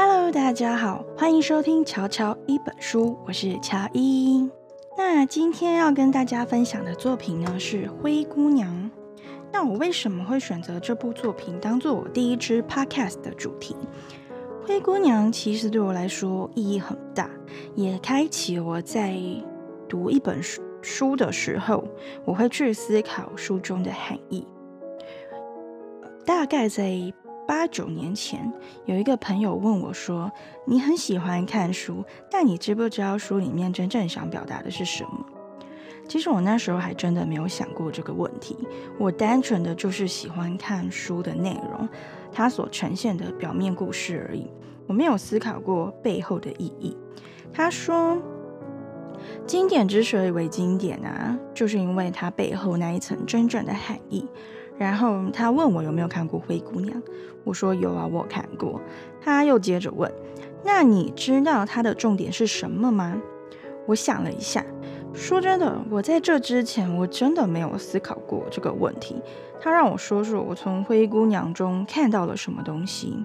Hello，大家好，欢迎收听乔乔一本书，我是乔伊。那今天要跟大家分享的作品呢是《灰姑娘》。那我为什么会选择这部作品当做我第一支 Podcast 的主题？《灰姑娘》其实对我来说意义很大，也开启我在读一本书书的时候，我会去思考书中的含义。大概在。八九年前，有一个朋友问我说：“你很喜欢看书，但你知不知道书里面真正想表达的是什么？”其实我那时候还真的没有想过这个问题，我单纯的就是喜欢看书的内容，它所呈现的表面故事而已，我没有思考过背后的意义。他说：“经典之所以为经典啊，就是因为它背后那一层真正的含义。”然后他问我有没有看过《灰姑娘》，我说有啊，我看过。他又接着问：“那你知道它的重点是什么吗？”我想了一下，说真的，我在这之前我真的没有思考过这个问题。他让我说说我从《灰姑娘》中看到了什么东西。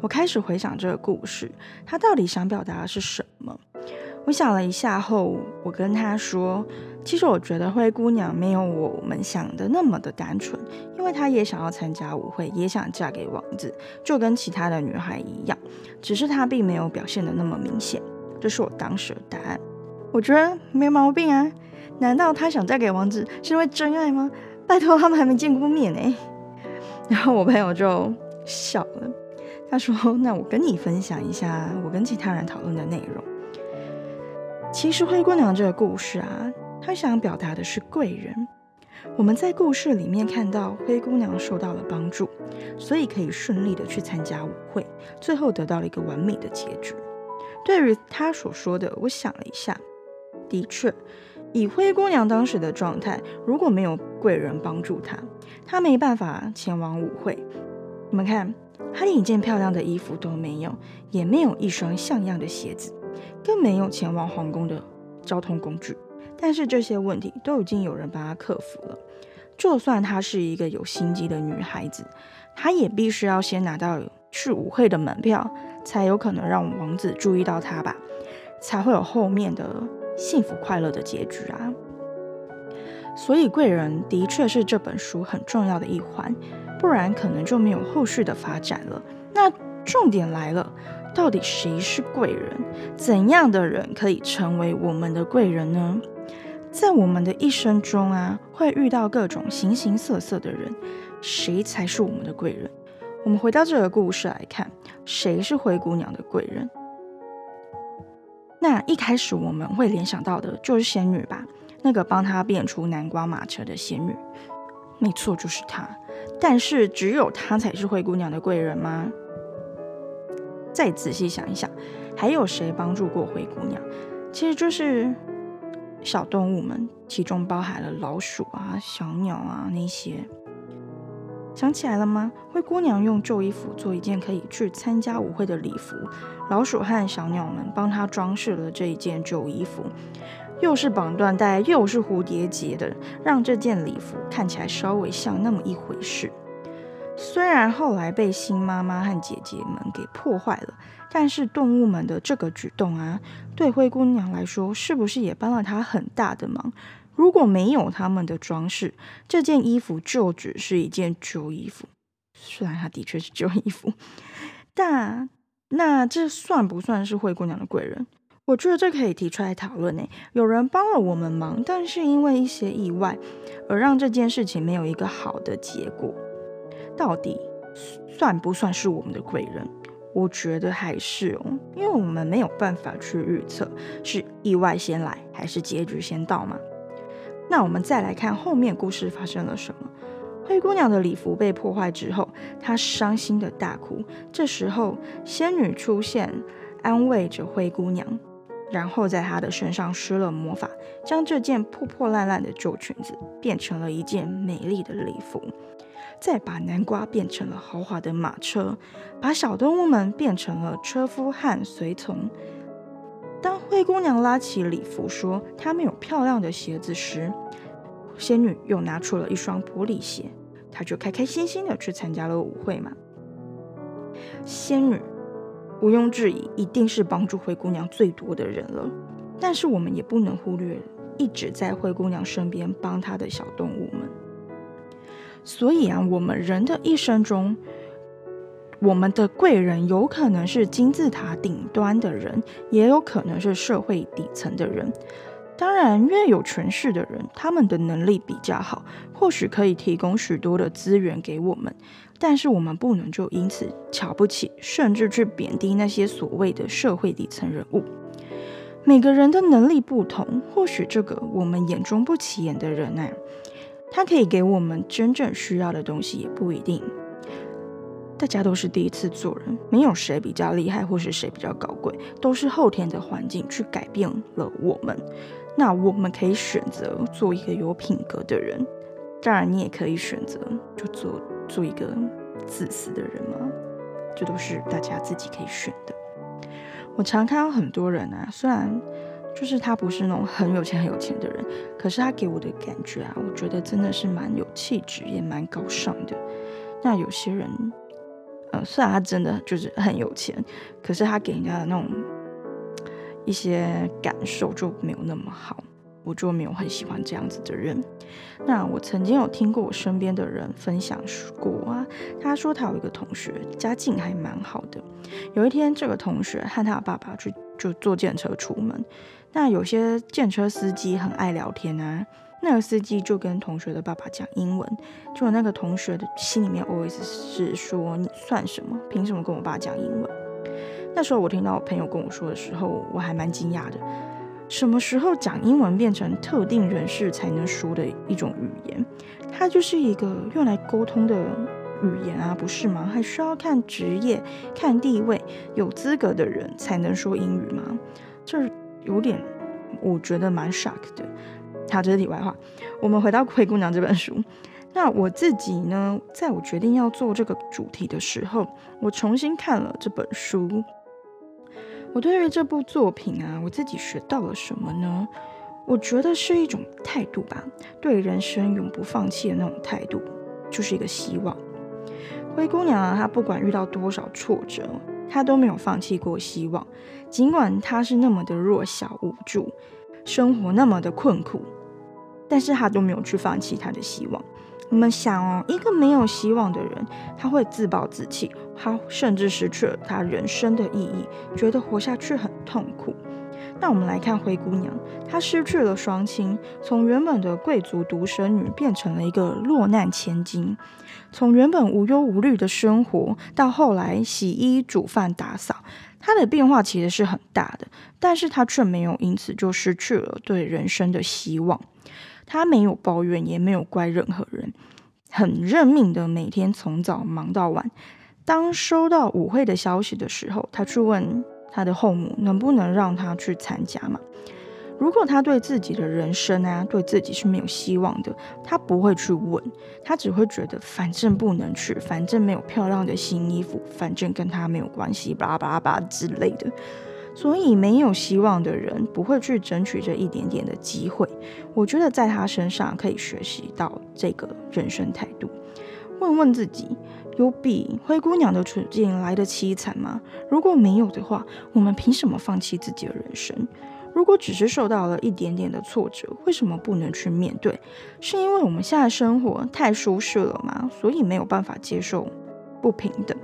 我开始回想这个故事，他到底想表达的是什么？我想了一下后，我跟他说。其实我觉得灰姑娘没有我们想的那么的单纯，因为她也想要参加舞会，也想嫁给王子，就跟其他的女孩一样，只是她并没有表现的那么明显。这是我当时的答案。我觉得没毛病啊，难道她想嫁给王子是因为真爱吗？拜托，他们还没见过面呢。然后我朋友就笑了，他说：“那我跟你分享一下我跟其他人讨论的内容。其实灰姑娘这个故事啊。”她想表达的是贵人。我们在故事里面看到灰姑娘受到了帮助，所以可以顺利的去参加舞会，最后得到了一个完美的结局。对于他所说的，我想了一下，的确，以灰姑娘当时的状态，如果没有贵人帮助她，她没办法前往舞会。你们看，她连一件漂亮的衣服都没有，也没有一双像样的鞋子，更没有前往皇宫的交通工具。但是这些问题都已经有人帮他克服了。就算她是一个有心机的女孩子，她也必须要先拿到去舞会的门票，才有可能让王子注意到她吧，才会有后面的幸福快乐的结局啊。所以贵人的确是这本书很重要的一环，不然可能就没有后续的发展了。那重点来了，到底谁是贵人？怎样的人可以成为我们的贵人呢？在我们的一生中啊，会遇到各种形形色色的人，谁才是我们的贵人？我们回到这个故事来看，谁是灰姑娘的贵人？那一开始我们会联想到的就是仙女吧？那个帮她变出南瓜马车的仙女，没错，就是她。但是只有她才是灰姑娘的贵人吗？再仔细想一想，还有谁帮助过灰姑娘？其实就是。小动物们，其中包含了老鼠啊、小鸟啊那些，想起来了吗？灰姑娘用旧衣服做一件可以去参加舞会的礼服，老鼠和小鸟们帮她装饰了这一件旧衣服，又是绑缎带，又是蝴蝶结的，让这件礼服看起来稍微像那么一回事。虽然后来被新妈妈和姐姐们给破坏了，但是动物们的这个举动啊，对灰姑娘来说，是不是也帮了她很大的忙？如果没有他们的装饰，这件衣服就只是一件旧衣服。虽然它的确是旧衣服，但那这算不算是灰姑娘的贵人？我觉得这可以提出来讨论呢。有人帮了我们忙，但是因为一些意外，而让这件事情没有一个好的结果。到底算不算是我们的贵人？我觉得还是哦，因为我们没有办法去预测是意外先来还是结局先到嘛。那我们再来看后面故事发生了什么。灰姑娘的礼服被破坏之后，她伤心的大哭。这时候仙女出现，安慰着灰姑娘，然后在她的身上施了魔法，将这件破破烂烂的旧裙子变成了一件美丽的礼服。再把南瓜变成了豪华的马车，把小动物们变成了车夫和随从。当灰姑娘拉起礼服说她没有漂亮的鞋子时，仙女又拿出了一双玻璃鞋，她就开开心心的去参加了舞会嘛。仙女毋庸置疑，一定是帮助灰姑娘最多的人了。但是我们也不能忽略一直在灰姑娘身边帮她的小动物们。所以啊，我们人的一生中，我们的贵人有可能是金字塔顶端的人，也有可能是社会底层的人。当然，越有权势的人，他们的能力比较好，或许可以提供许多的资源给我们。但是，我们不能就因此瞧不起，甚至去贬低那些所谓的社会底层人物。每个人的能力不同，或许这个我们眼中不起眼的人呢，他可以给我们真正需要的东西，也不一定。大家都是第一次做人，没有谁比较厉害，或是谁比较高贵，都是后天的环境去改变了我们。那我们可以选择做一个有品格的人，当然你也可以选择就做做一个自私的人嘛，这都是大家自己可以选的。我常看到很多人啊，虽然就是他不是那种很有钱很有钱的人，可是他给我的感觉啊，我觉得真的是蛮有气质，也蛮高尚的。那有些人，呃，虽然他真的就是很有钱，可是他给人家的那种。一些感受就没有那么好，我就没有很喜欢这样子的人。那我曾经有听过我身边的人分享过啊，他说他有一个同学家境还蛮好的，有一天这个同学和他爸爸去就坐电车出门，那有些见车司机很爱聊天啊，那个司机就跟同学的爸爸讲英文，就那个同学的心里面 always 是说你算什么，凭什么跟我爸讲英文？那时候我听到我朋友跟我说的时候，我还蛮惊讶的。什么时候讲英文变成特定人士才能说的一种语言？它就是一个用来沟通的语言啊，不是吗？还需要看职业、看地位，有资格的人才能说英语吗？这有点，我觉得蛮 shock 的。好，这是题外话。我们回到《灰姑娘》这本书。那我自己呢，在我决定要做这个主题的时候，我重新看了这本书。我对于这部作品啊，我自己学到了什么呢？我觉得是一种态度吧，对人生永不放弃的那种态度，就是一个希望。灰姑娘啊，她不管遇到多少挫折，他都没有放弃过希望。尽管他是那么的弱小无助，生活那么的困苦，但是他都没有去放弃他的希望。我们想哦，一个没有希望的人，他会自暴自弃，他甚至失去了他人生的意义，觉得活下去很痛苦。那我们来看灰姑娘，她失去了双亲，从原本的贵族独生女变成了一个落难千金，从原本无忧无虑的生活到后来洗衣煮饭打扫，她的变化其实是很大的，但是她却没有因此就失去了对人生的希望。她没有抱怨，也没有怪任何人，很认命的每天从早忙到晚。当收到舞会的消息的时候，她去问他的后母能不能让他去参加嘛？如果他对自己的人生啊，对自己是没有希望的，他不会去问，他只会觉得反正不能去，反正没有漂亮的新衣服，反正跟他没有关系，巴拉巴拉巴拉之类的。所以，没有希望的人不会去争取这一点点的机会。我觉得在他身上可以学习到这个人生态度。问问自己，有比灰姑娘的处境来的凄惨吗？如果没有的话，我们凭什么放弃自己的人生？如果只是受到了一点点的挫折，为什么不能去面对？是因为我们现在生活太舒适了吗？所以没有办法接受不平等？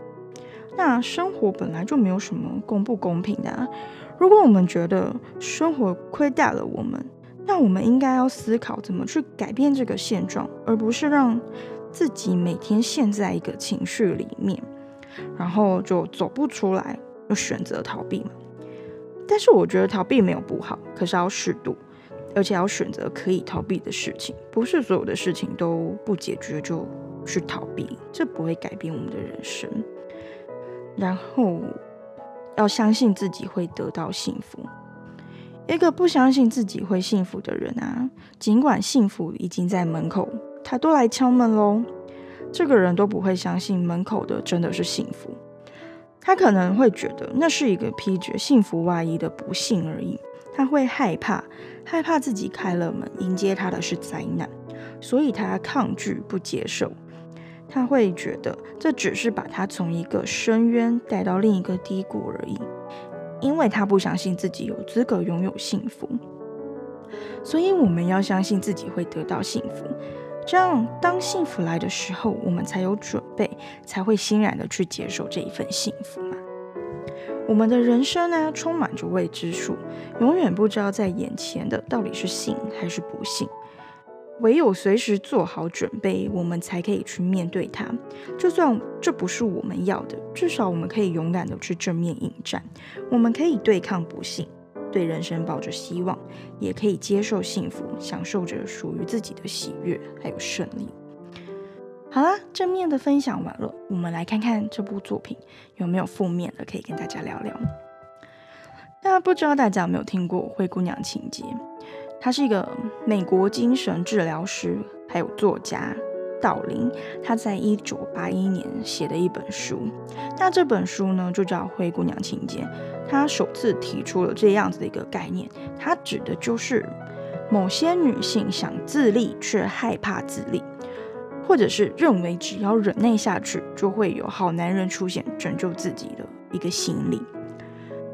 那生活本来就没有什么公不公平的。如果我们觉得生活亏待了我们，那我们应该要思考怎么去改变这个现状，而不是让自己每天陷在一个情绪里面，然后就走不出来，就选择逃避嘛。但是我觉得逃避没有不好，可是要适度，而且要选择可以逃避的事情，不是所有的事情都不解决就去逃避，这不会改变我们的人生。然后要相信自己会得到幸福。一个不相信自己会幸福的人啊，尽管幸福已经在门口，他都来敲门喽，这个人都不会相信门口的真的是幸福。他可能会觉得那是一个披着幸福外衣的不幸而已。他会害怕，害怕自己开了门迎接他的是灾难，所以他抗拒不接受。他会觉得这只是把他从一个深渊带到另一个低谷而已，因为他不相信自己有资格拥有幸福。所以我们要相信自己会得到幸福，这样当幸福来的时候，我们才有准备，才会欣然的去接受这一份幸福嘛。我们的人生呢，充满着未知数，永远不知道在眼前的到底是幸还是不幸。唯有随时做好准备，我们才可以去面对它。就算这不是我们要的，至少我们可以勇敢的去正面应战。我们可以对抗不幸，对人生抱着希望，也可以接受幸福，享受着属于自己的喜悦还有胜利。好啦，正面的分享完了，我们来看看这部作品有没有负面的，可以跟大家聊聊。那不知道大家有没有听过《灰姑娘》情节？他是一个美国精神治疗师，还有作家道林。他在一九八一年写的一本书，那这本书呢就叫《灰姑娘情节》。他首次提出了这样子的一个概念，他指的就是某些女性想自立却害怕自立，或者是认为只要忍耐下去就会有好男人出现拯救自己的一个心理。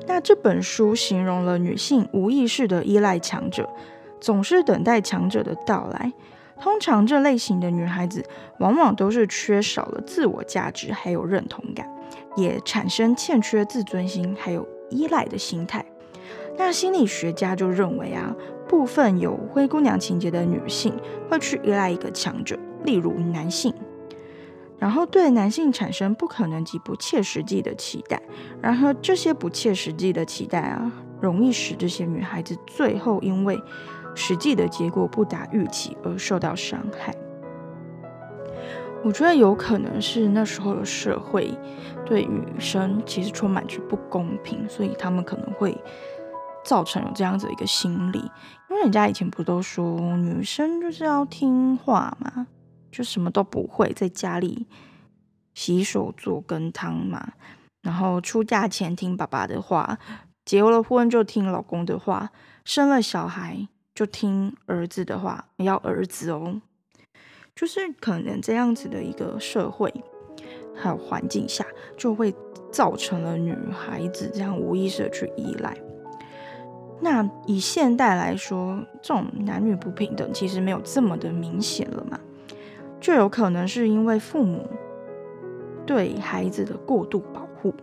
那这本书形容了女性无意识的依赖强者。总是等待强者的到来。通常这类型的女孩子往往都是缺少了自我价值，还有认同感，也产生欠缺自尊心，还有依赖的心态。那心理学家就认为啊，部分有灰姑娘情节的女性会去依赖一个强者，例如男性，然后对男性产生不可能及不切实际的期待。然后这些不切实际的期待啊，容易使这些女孩子最后因为实际的结果不达预期而受到伤害，我觉得有可能是那时候的社会对女生其实充满着不公平，所以他们可能会造成有这样子的一个心理。因为人家以前不都说女生就是要听话嘛，就什么都不会，在家里洗手做羹汤嘛，然后出嫁前听爸爸的话，结了婚就听老公的话，生了小孩。就听儿子的话，要儿子哦。就是可能这样子的一个社会还有环境下，就会造成了女孩子这样无意识的去依赖。那以现代来说，这种男女不平等其实没有这么的明显了嘛？就有可能是因为父母对孩子的过度保护，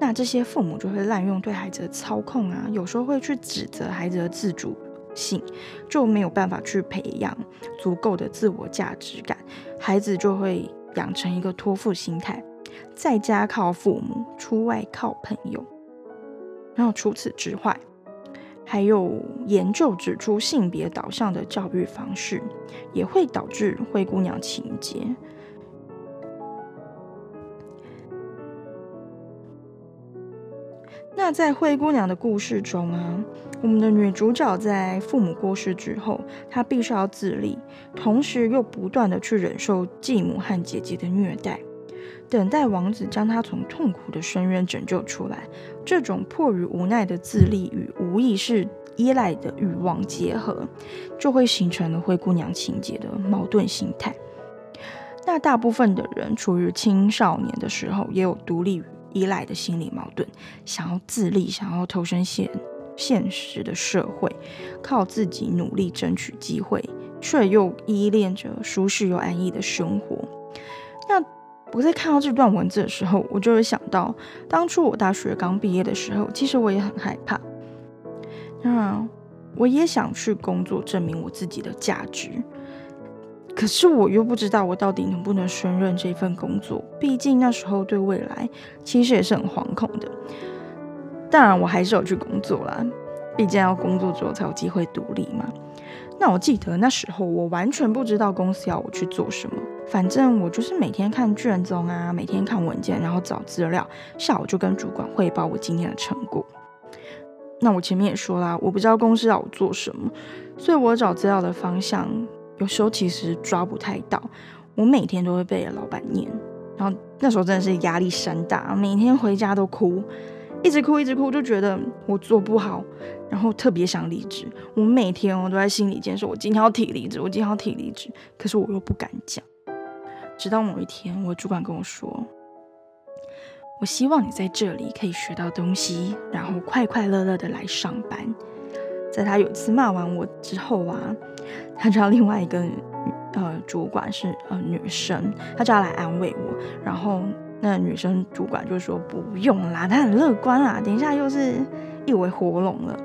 那这些父母就会滥用对孩子的操控啊，有时候会去指责孩子的自主。性就没有办法去培养足够的自我价值感，孩子就会养成一个托付心态，在家靠父母，出外靠朋友。然后除此之外，还有研究指出，性别导向的教育方式也会导致灰姑娘情节。那在灰姑娘的故事中啊。我们的女主角在父母过世之后，她必须要自立，同时又不断的去忍受继母和姐姐的虐待，等待王子将她从痛苦的深渊拯救出来。这种迫于无奈的自立与无意识依赖的欲望结合，就会形成了灰姑娘情节的矛盾心态。那大部分的人处于青少年的时候，也有独立依赖的心理矛盾，想要自立，想要投身现。现实的社会，靠自己努力争取机会，却又依恋着舒适又安逸的生活。那我在看到这段文字的时候，我就会想到，当初我大学刚毕业的时候，其实我也很害怕。那我也想去工作，证明我自己的价值。可是我又不知道我到底能不能胜任这份工作，毕竟那时候对未来其实也是很惶恐的。当然，我还是有去工作啦，毕竟要工作之后才有机会独立嘛。那我记得那时候我完全不知道公司要我去做什么，反正我就是每天看卷宗啊，每天看文件，然后找资料，下午就跟主管汇报我今天的成果。那我前面也说啦，我不知道公司要我做什么，所以我找资料的方向有时候其实抓不太到。我每天都会被老板念，然后那时候真的是压力山大，每天回家都哭。一直哭，一直哭，就觉得我做不好，然后特别想离职。我每天我都在心里建设，我今天要提离职，我今天要提离职。可是我又不敢讲。直到某一天，我主管跟我说：“我希望你在这里可以学到东西，然后快快乐乐的来上班。”在他有一次骂完我之后啊，他叫另外一个呃主管是呃女生，他叫他来安慰我，然后那女生主管就说：“不用啦，他很乐观啦，等一下又是一尾活龙了。”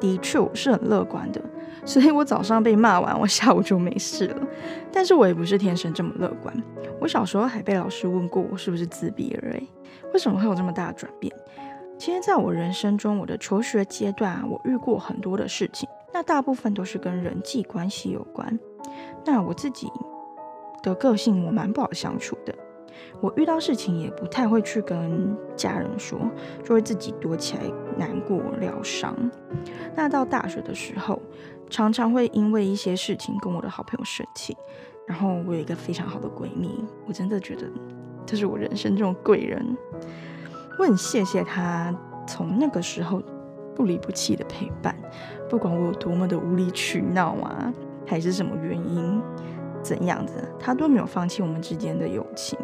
的确，我是很乐观的。所以我早上被骂完，我下午就没事了。但是我也不是天生这么乐观。我小时候还被老师问过我是不是自闭儿，哎，为什么会有这么大的转变？其实，在我人生中，我的求学阶段啊，我遇过很多的事情，那大部分都是跟人际关系有关。那我自己的个性，我蛮不好相处的。我遇到事情也不太会去跟家人说，就会自己躲起来难过疗伤。那到大学的时候，常常会因为一些事情跟我的好朋友生气。然后我有一个非常好的闺蜜，我真的觉得这是我人生中贵人。我很谢谢他从那个时候不离不弃的陪伴，不管我有多么的无理取闹啊，还是什么原因。怎样子，他都没有放弃我们之间的友情。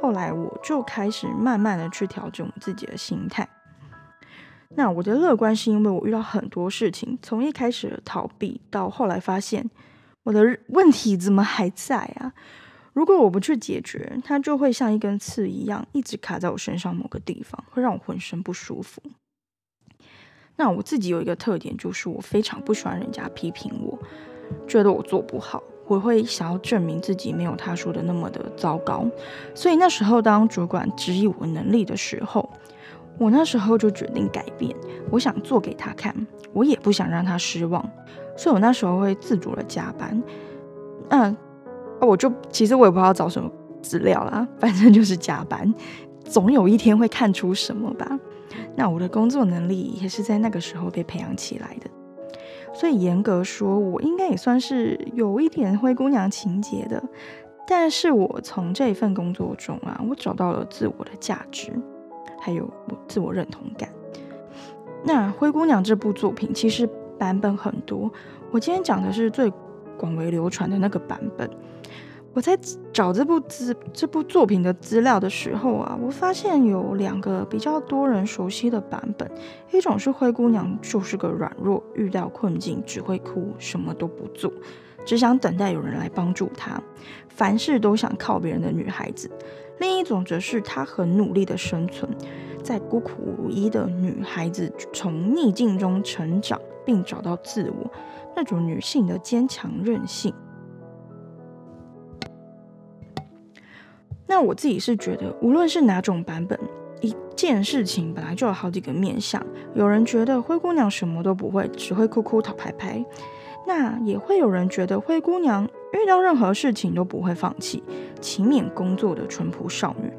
后来我就开始慢慢的去调整我自己的心态。那我的乐观是因为我遇到很多事情，从一开始逃避到后来发现我的问题怎么还在啊？如果我不去解决，它就会像一根刺一样，一直卡在我身上某个地方，会让我浑身不舒服。那我自己有一个特点，就是我非常不喜欢人家批评我，觉得我做不好。我会想要证明自己没有他说的那么的糟糕，所以那时候当主管质疑我能力的时候，我那时候就决定改变，我想做给他看，我也不想让他失望，所以我那时候会自主的加班。嗯，我就其实我也不知道找什么资料啦，反正就是加班，总有一天会看出什么吧。那我的工作能力也是在那个时候被培养起来的。所以严格说，我应该也算是有一点灰姑娘情节的。但是我从这一份工作中啊，我找到了自我的价值，还有我自我认同感。那《灰姑娘》这部作品其实版本很多，我今天讲的是最广为流传的那个版本。我在找这部资这部作品的资料的时候啊，我发现有两个比较多人熟悉的版本，一种是灰姑娘就是个软弱，遇到困境只会哭，什么都不做，只想等待有人来帮助她，凡事都想靠别人的女孩子；另一种则是她很努力的生存，在孤苦无依的女孩子从逆境中成长并找到自我，那种女性的坚强韧性。那我自己是觉得，无论是哪种版本，一件事情本来就有好几个面相。有人觉得灰姑娘什么都不会，只会哭哭讨拍拍；那也会有人觉得灰姑娘遇到任何事情都不会放弃，勤勉工作的淳朴少女。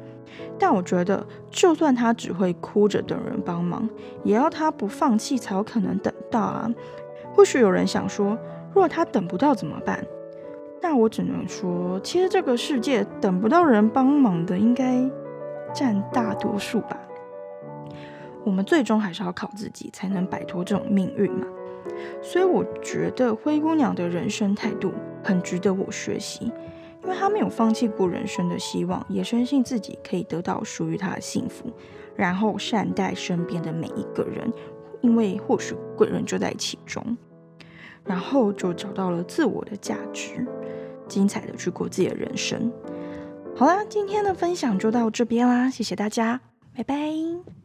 但我觉得，就算她只会哭着等人帮忙，也要她不放弃才有可能等到啊。或许有人想说，若她等不到怎么办？那我只能说，其实这个世界等不到人帮忙的，应该占大多数吧。我们最终还是要靠自己，才能摆脱这种命运嘛。所以我觉得灰姑娘的人生态度很值得我学习，因为她没有放弃过人生的希望，也深信自己可以得到属于她的幸福，然后善待身边的每一个人，因为或许贵人就在其中。然后就找到了自我的价值，精彩的去过自己的人生。好啦，今天的分享就到这边啦，谢谢大家，拜拜。